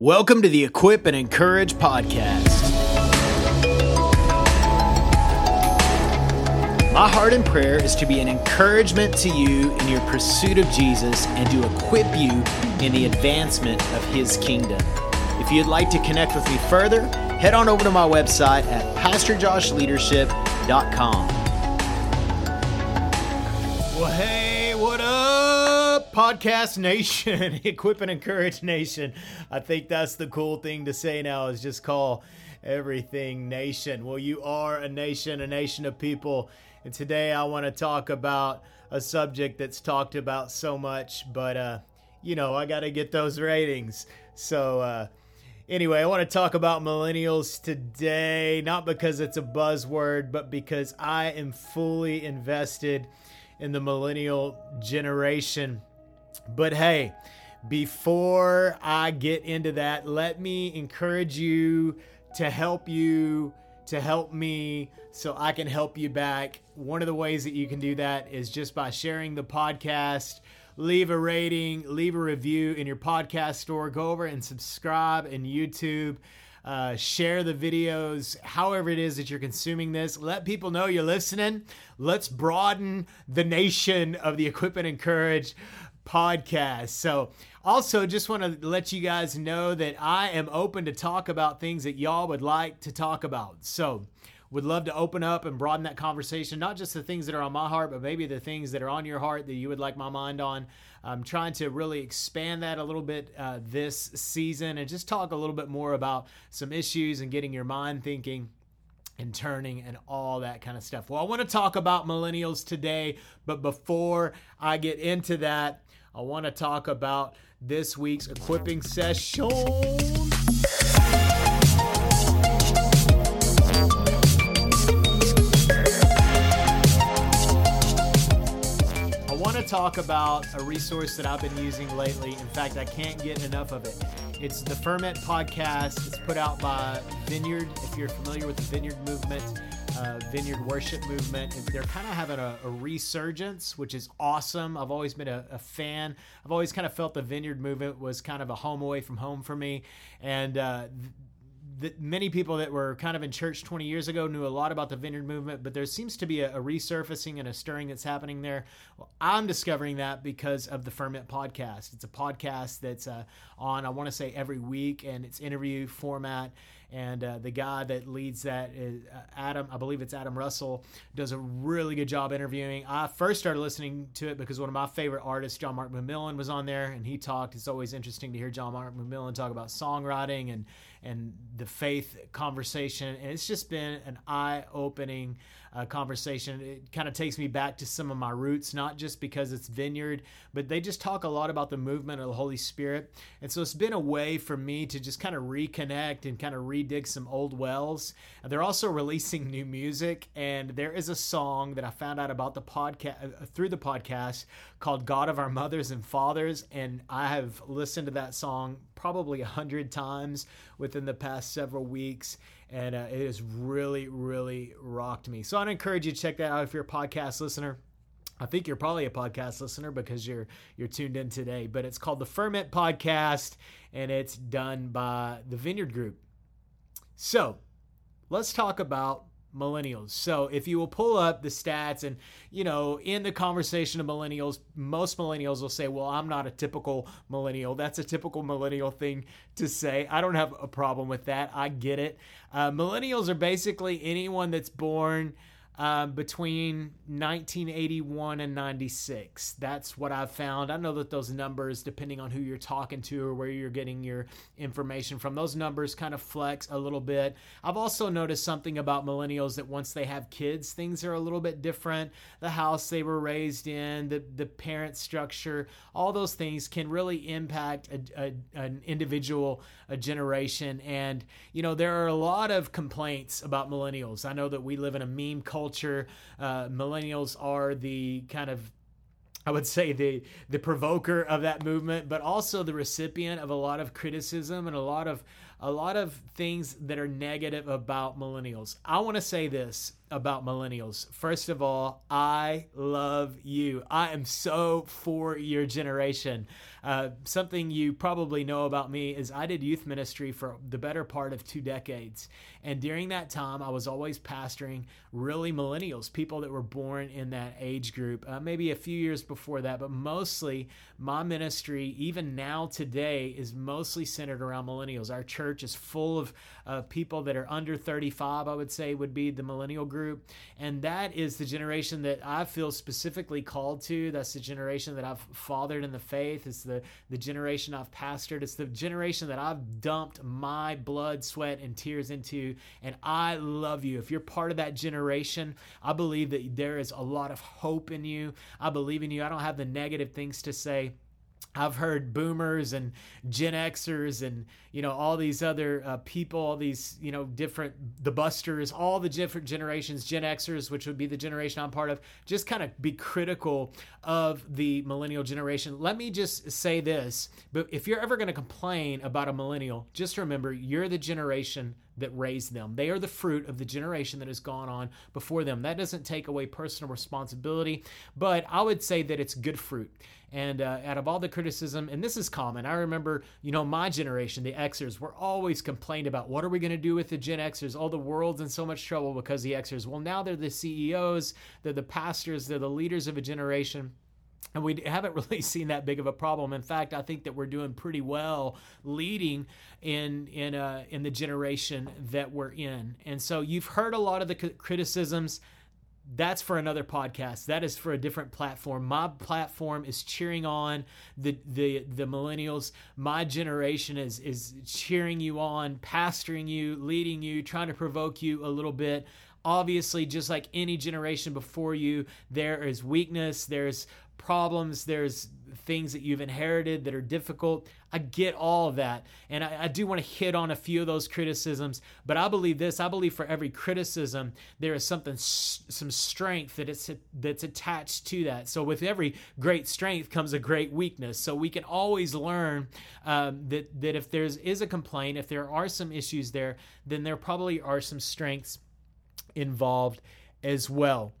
Welcome to the Equip and Encourage podcast. My heart and prayer is to be an encouragement to you in your pursuit of Jesus and to equip you in the advancement of His kingdom. If you'd like to connect with me further, head on over to my website at pastorjoshleadership.com. Podcast Nation, Equip and Encourage Nation? I think that's the cool thing to say now is just call everything nation. Well, you are a nation, a nation of people. And today I want to talk about a subject that's talked about so much, but, uh, you know, I got to get those ratings. So, uh, Anyway, I want to talk about millennials today, not because it's a buzzword, but because I am fully invested in the millennial generation. But hey, before I get into that, let me encourage you to help you, to help me, so I can help you back. One of the ways that you can do that is just by sharing the podcast. Leave a rating, leave a review in your podcast store. Go over and subscribe in YouTube. Uh, share the videos, however it is that you're consuming this. Let people know you're listening. Let's broaden the nation of the Equipment and Encourage podcast. So, also, just want to let you guys know that I am open to talk about things that y'all would like to talk about. So, would love to open up and broaden that conversation, not just the things that are on my heart, but maybe the things that are on your heart that you would like my mind on. I'm trying to really expand that a little bit uh, this season and just talk a little bit more about some issues and getting your mind thinking and turning and all that kind of stuff. Well, I want to talk about millennials today, but before I get into that, I want to talk about this week's equipping session. Talk about a resource that I've been using lately. In fact, I can't get enough of it. It's the Ferment podcast. It's put out by Vineyard. If you're familiar with the Vineyard movement, uh, Vineyard worship movement, they're kind of having a, a, resurgence, which is awesome. I've always been a, a, fan. I've always kind of felt the Vineyard movement was kind of a home away from home for me, and uh, that many people that were kind of in church 20 years ago knew a lot about the vineyard movement, but there seems to be a, a, resurfacing and a stirring that's happening there. Well, I'm discovering that because of the Ferment podcast. It's a podcast that's uh, on, I want to say, every week, and it's interview format. And uh, the guy that leads that is uh, Adam, I believe it's Adam Russell, does a really good job interviewing. I first started listening to it because one of my favorite artists, John Mark McMillan, was on there and he talked. It's always interesting to hear John Mark McMillan talk about songwriting and and the faith conversation. And it's just been an eye opening uh, conversation. It kind of takes me back to some of my roots, not just because it's Vineyard, but they just talk a lot about the movement of the Holy Spirit. And so it's been a way for me to just kind of reconnect and kind of redig some old wells. They're also releasing new music, and there is a song that I found out about the podcast uh, through the podcast called "God of Our Mothers and Fathers," and I have listened to that song probably a hundred times within the past several weeks and uh, it has really, really rocked me. So I'd encourage you to check that out if you're a podcast listener. I think you're probably a podcast listener because you're you're tuned in today. But it's called the Ferment Podcast, and it's done by the Vineyard Group. So let's talk about millennials. So if you will pull up the stats and you know in the conversation of millennials, most millennials will say, "Well, I'm not a typical millennial." That's a typical millennial thing to say. I don't have a problem with that. I get it. Uh, millennials are basically anyone that's born um, between 1981 and 96. That's what I've found. I know that those numbers, depending on who you're talking to or where you're getting your information from, those numbers kind of flex a little bit. I've also noticed something about millennials that once they have kids, things are a little bit different. The house they were raised in, the, the parent structure, all those things can really impact a, a, an individual, a generation. And, you know, there are a lot of complaints about millennials. I know that we live in a meme culture culture. Uh, millennials are the kind of I would say the the provoker of that movement, but also the recipient of a lot of criticism and a lot of a lot of things that are negative about millennials. I want to say this. about millennials. First of all, I love you. I am so for your generation. Uh, something you probably know about me is I did youth ministry for the better part of two decades. And during that time, I was always pastoring really millennials, people that were born in that age group, uh, maybe a few years before that. But mostly, my ministry, even now today, is mostly centered around millennials. Our church is full of uh, people that are under 35, I would say, would be the millennial group. And that is the generation that I feel specifically called to. That's the generation that I've fathered in the faith. It's the, the generation I've pastored. It's the generation that I've dumped my blood, sweat, and tears into. And I love you. If you're part of that generation, I believe that there is a lot of hope in you. I believe in you. I don't have the negative things to say. I've heard boomers and Gen Xers and you know all these other uh, people, all these you know different the busters, all the different generations, Gen Xers, which would be the generation I'm part of, just kind of be critical of the millennial generation. Let me just say this: but if you're ever going to complain about a millennial, just remember you're the generation that raised them. They are the fruit of the generation that has gone on before them. That doesn't take away personal responsibility, but I would say that it's good fruit. And uh, out of all the criticism, and this is common, I remember, you know, my generation, the Xers, were always complained about what are we going to do with the Gen Xers? Oh, the world's in so much trouble because the Xers. Well, now they're the CEOs, they're the pastors, they're the leaders of a generation. And we haven't really seen that big of a problem. In fact, I think that we're doing pretty well leading in in uh, in the generation that we're in. And so you've heard a lot of the criticisms that's for another podcast. That is for a different platform. My platform is cheering on the the the millennials. My generation is is cheering you on, pastoring you, leading you, trying to provoke you a little bit. Obviously, just like any generation before you, there is weakness, there's problems, there's things that you've inherited that are difficult. I get all of that. And I, I do want to hit on a few of those criticisms, but I believe this I believe for every criticism, there is something, some strength that it's, that's attached to that. So with every great strength comes a great weakness. So we can always learn um, that, that if there is a complaint, if there are some issues there, then there probably are some strengths involved as well.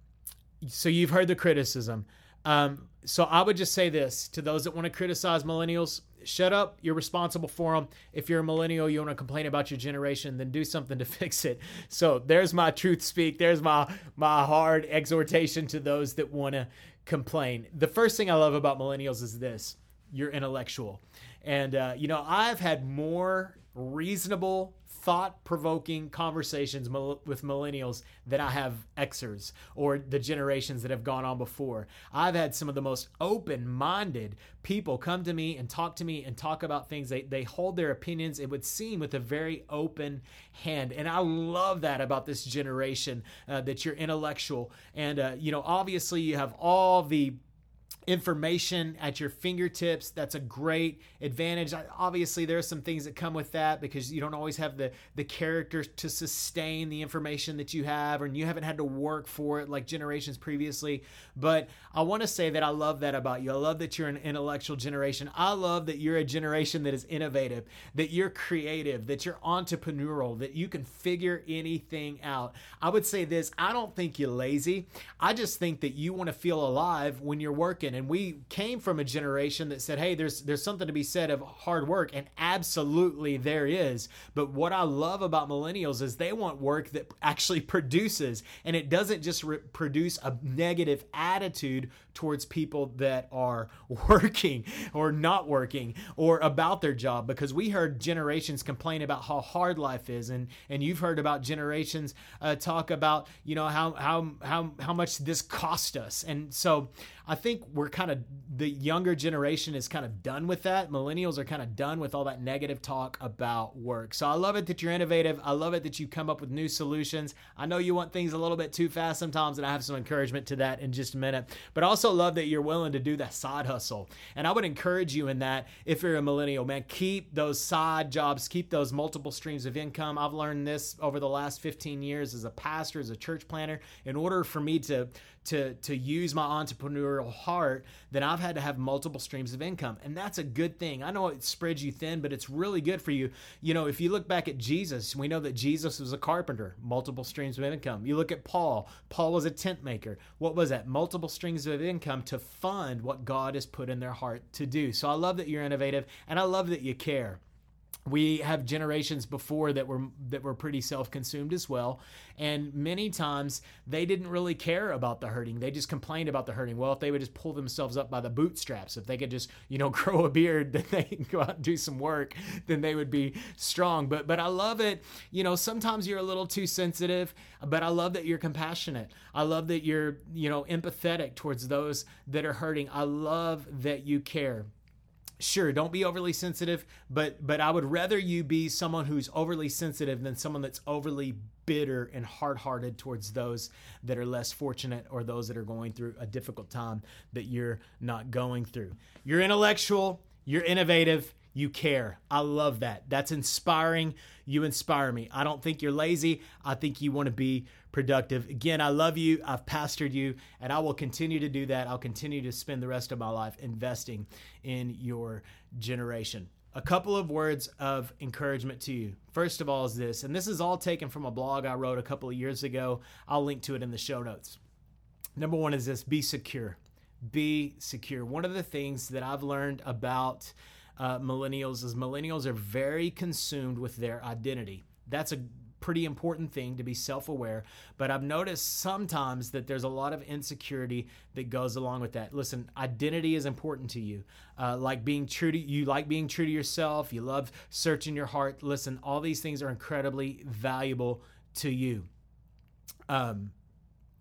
So you've heard the criticism. Um, so I would just say this to those that want to criticize millennials shut up. You're responsible for them. If you're a millennial, you want to complain about your generation, then do something to fix it. So there's my truth speak. There's my my hard exhortation to those that want to complain. The first thing I love about millennials is this: you're intellectual, and uh, you know I've had more reasonable thought provoking conversations with millennials that I have Xers or the generations that have gone on before. I've had some of the most open minded people come to me and talk to me and talk about things. They, they hold their opinions, it would seem, with a very open hand. And I love that about this generation uh, that you're intellectual. And, uh, you know, obviously you have all the information at your fingertips. That's a great advantage. Obviously, there are some things that come with that because you don't always have the the character to sustain the information that you have, and you haven't had to work for it like generations previously. But I want to say that I love that about you. I love that you're an intellectual generation. I love that you're a generation that is innovative, that you're creative, that you're entrepreneurial, that you can figure anything out. I would say this: I don't think you're lazy. I just think that you want to feel alive when you're working and we came from a generation that said, "Hey, there's there's something to be said of hard work," and absolutely there is. But what I love about millennials is they want work that actually produces, and it doesn't just re- produce a negative attitude towards people that are working or not working or about their job. Because we heard generations complain about how hard life is, and and you've heard about generations uh, talk about you know how how how how much this cost us, and so I think we're kind of the younger generation is kind of done with that. Millennials are kind of done with all that negative talk about work. So I love it that you're innovative. I love it that you come up with new solutions. I know you want things a little bit too fast sometimes, and I have some encouragement to that in just a minute. But I also love that you're willing to do that side hustle. And I would encourage you in that if you're a millennial, man, keep those side jobs, keep those multiple streams of income. I've learned this over the last 15 years as a pastor, as a church planter. In order for me to to to use my entrepreneurial heart, then I've had to have multiple streams of income, and that's a good thing. I know it spreads you thin, but it's really good for you. You know, if you look back at Jesus, we know that Jesus was a carpenter, multiple streams of income. You look at Paul, Paul was a tent maker. What was that? Multiple streams of income to fund what God has put in their heart to do. So I love that you're innovative, and I love that you care we have generations before that were that were pretty self-consumed as well. And many times they didn't really care about the hurting. They just complained about the hurting. Well if they would just pull themselves up by the bootstraps if they could just you know grow a beard then they can go out and do some work then they would be strong. But but i love it. You know sometimes you're a little too sensitive but i love that you're compassionate. I love that you're you know empathetic towards those that are hurting. I love that you care sure don't be overly sensitive but but i would rather you be someone who's overly sensitive than someone that's overly bitter and hard-hearted towards those that are less fortunate or those that are going through a difficult time that you're not going through you're intellectual you're innovative you care. I love that. That's inspiring. You inspire me. I don't think you're lazy. I think you want to be productive. Again, I love you. I've pastored you, and I will continue to do that. I'll continue to spend the rest of my life investing in your generation. A couple of words of encouragement to you. First of all, is this, and this is all taken from a blog I wrote a couple of years ago. I'll link to it in the show notes. Number one is this be secure. Be secure. One of the things that I've learned about uh, millennials is millennials are very consumed with their identity. That's a pretty important thing to be self aware. But I've noticed sometimes that there's a lot of insecurity that goes along with that. Listen, identity is important to you. Uh, like being true to you, like being true to yourself. You love searching your heart. Listen, all these things are incredibly valuable to you. Um,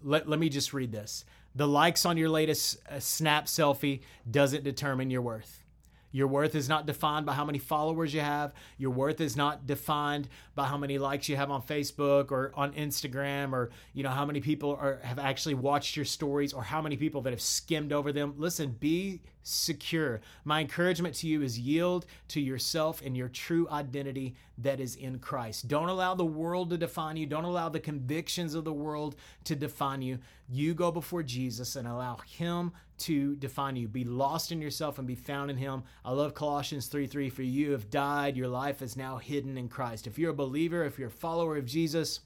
let, let me just read this. The likes on your latest uh, snap selfie doesn't determine your worth. Your worth is not defined by how many followers you have. Your worth is not defined by how many likes you have on Facebook or on Instagram or you know how many people are have actually watched your stories or how many people that have skimmed over them. Listen, be secure. My encouragement to you is yield to yourself and your true identity that is in Christ. Don't allow the world to define you. Don't allow the convictions of the world to define you. You go before Jesus and allow him to define you. Be lost in yourself and be found in him. I love Colossians 3 3. For you have died, your life is now hidden in Christ. If you're a believer, if you're a follower of Jesus,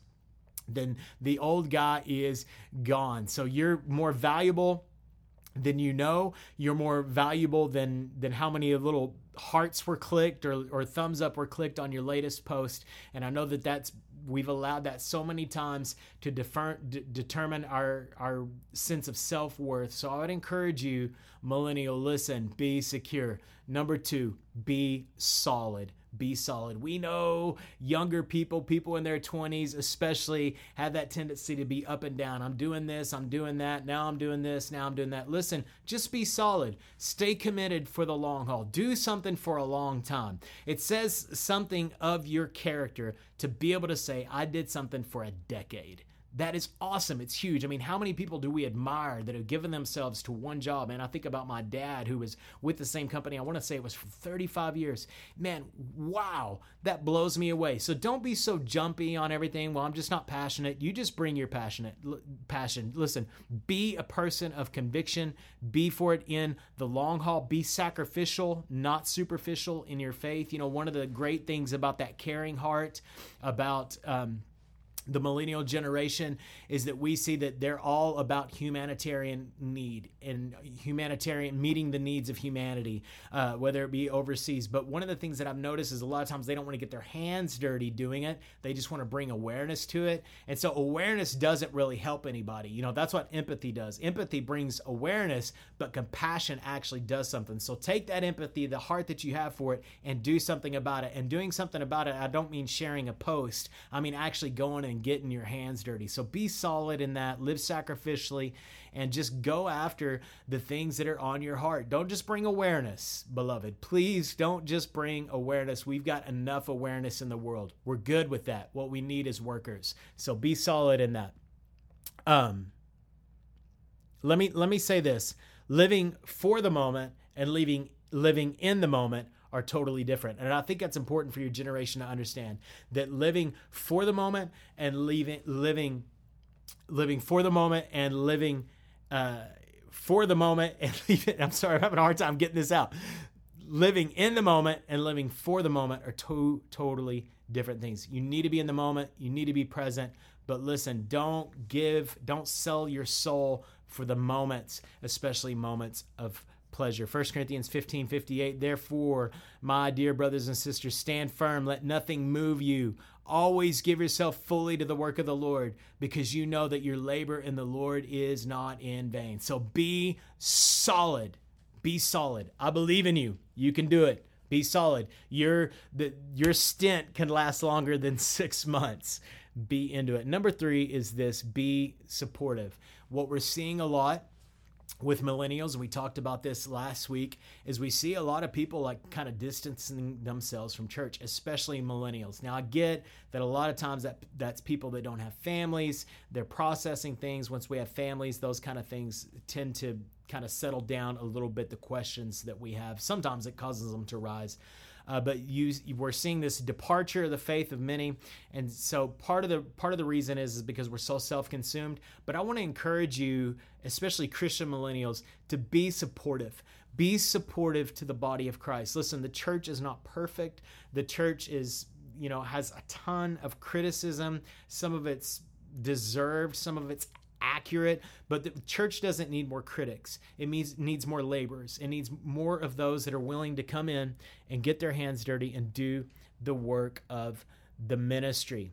then the old guy is gone. So you're more valuable than you know. You're more valuable than than how many little hearts were clicked or, or thumbs up were clicked on your latest post. And I know that that's we've allowed that so many times to defer, d- determine our our sense of self-worth. So i would encourage you millennial listen be secure. Number two be solid be solid. We know younger people, people in their 20s especially, have that tendency to be up and down. I'm doing this, I'm doing that, now I'm doing this, now I'm doing that. Listen, just be solid. Stay committed for the long haul. Do something for a long time. It says something of your character to be able to say, I did something for a decade. That is awesome. It's huge. I mean, how many people do we admire that have given themselves to one job? And I think about my dad who was with the same company. I want to say it was for 35 years. Man, wow, that blows me away. So don't be so jumpy on everything. Well, I'm just not passionate. You just bring your passionate passion. Listen, be a person of conviction. Be for it in the long haul. Be sacrificial, not superficial in your faith. You know, one of the great things about that caring heart, about um, the millennial generation is that we see that they're all about humanitarian need and humanitarian meeting the needs of humanity, uh, whether it be overseas. But one of the things that I've noticed is a lot of times they don't want to get their hands dirty doing it. They just want to bring awareness to it. And so awareness doesn't really help anybody. You know, that's what empathy does. Empathy brings awareness, but compassion actually does something. So take that empathy, the heart that you have for it, and do something about it. And doing something about it, I don't mean sharing a post. I mean actually going and getting your hands dirty. So be solid in that, live sacrificially, and just go after the things that are on your heart. Don't just bring awareness, beloved. Please don't just bring awareness. We've got enough awareness in the world. We're good with that. What we need is workers. So be solid in that. Um, let me let me say this living for the moment and living living in the moment are totally different. And I think that's important for your generation to understand that living for the moment and leaving living living for the moment and living uh, for the moment and leaving. I'm sorry, I'm having a hard time getting this out. Living in the moment and living for the moment are two totally different things. You need to be in the moment, you need to be present. But listen, don't give, don't sell your soul for the moments, especially moments of pleasure. 1 Corinthians 15 58. Therefore, my dear brothers and sisters, stand firm. Let nothing move you. Always give yourself fully to the work of the Lord because you know that your labor in the Lord is not in vain. So be solid. Be solid. I believe in you. You can do it. Be solid. Your the your stint can last longer than 6 months. Be into it. Number 3 is this be supportive. What we're seeing a lot with millennials, and we talked about this last week, is we see a lot of people like kind of distancing themselves from church, especially millennials. Now I get that a lot of times that that's people that don't have families, they're processing things. Once we have families, those kind of things tend to kind of settle down a little bit the questions that we have. Sometimes it causes them to rise. Uh, but you, we're seeing this departure of the faith of many, and so part of the part of the reason is, is because we're so self-consumed. But I want to encourage you, especially Christian millennials, to be supportive. Be supportive to the body of Christ. Listen, the church is not perfect. The church is, you know, has a ton of criticism. Some of it's deserved, some of it's accurate, but the church doesn't need more critics. It needs needs more laborers. It needs more of those that are willing to come in and get their hands dirty and do the work of the ministry.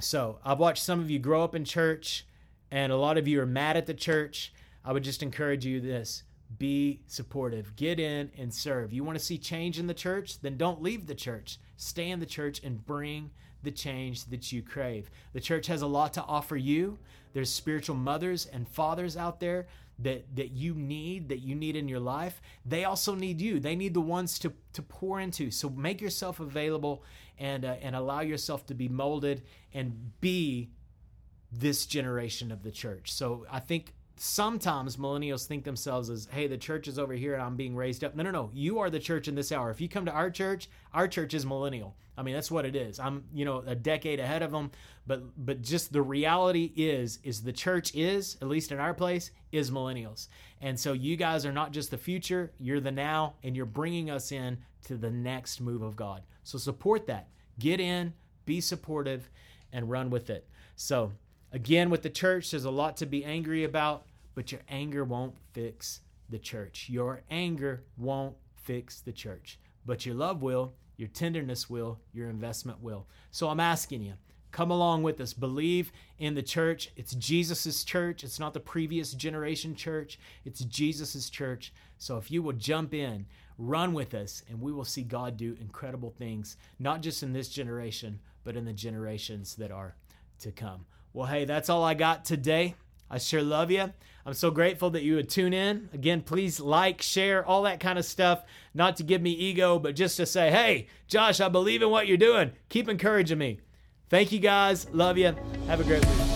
So, I've watched some of you grow up in church and a lot of you are mad at the church. I would just encourage you this be supportive. Get in and serve. You want to see change in the church? Then don't leave the church. Stay in the church and bring the change that you crave. The church has a lot to offer you. There's spiritual mothers and fathers out there that that you need that you need in your life. They also need you. They need the ones to to pour into. So make yourself available and uh, and allow yourself to be molded and be this generation of the church. So I think sometimes millennials think themselves as, hey, the church is over here and I'm being raised up. No, no, no. You are the church in this hour. If you come to our church, our church is millennial. I mean, that's what it is. I'm, you know, a decade ahead of them, but but just the reality is is the church is, at least in our place, is millennials. And so you guys are not just the future, you're the now and you're bringing us in to the next move of God. So support that. Get in, be supportive and run with it. So, Again, with the church, there's a lot to be angry about, but your anger won't fix the church. Your anger won't fix the church, but your love will, your tenderness will, your investment will. So I'm asking you, come along with us. Believe in the church. It's Jesus's church. It's not the previous generation church. It's Jesus's church. So if you will jump in, run with us, and we will see God do incredible things, not just in this generation, but in the generations that are to come. Well, hey, that's all I got today. I sure love you. I'm so grateful that you would tune in. Again, please like, share, all that kind of stuff. Not to give me ego, but just to say, hey, Josh, I believe in what you're doing. Keep encouraging me. Thank you guys. Love you. Have a great week.